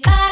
your.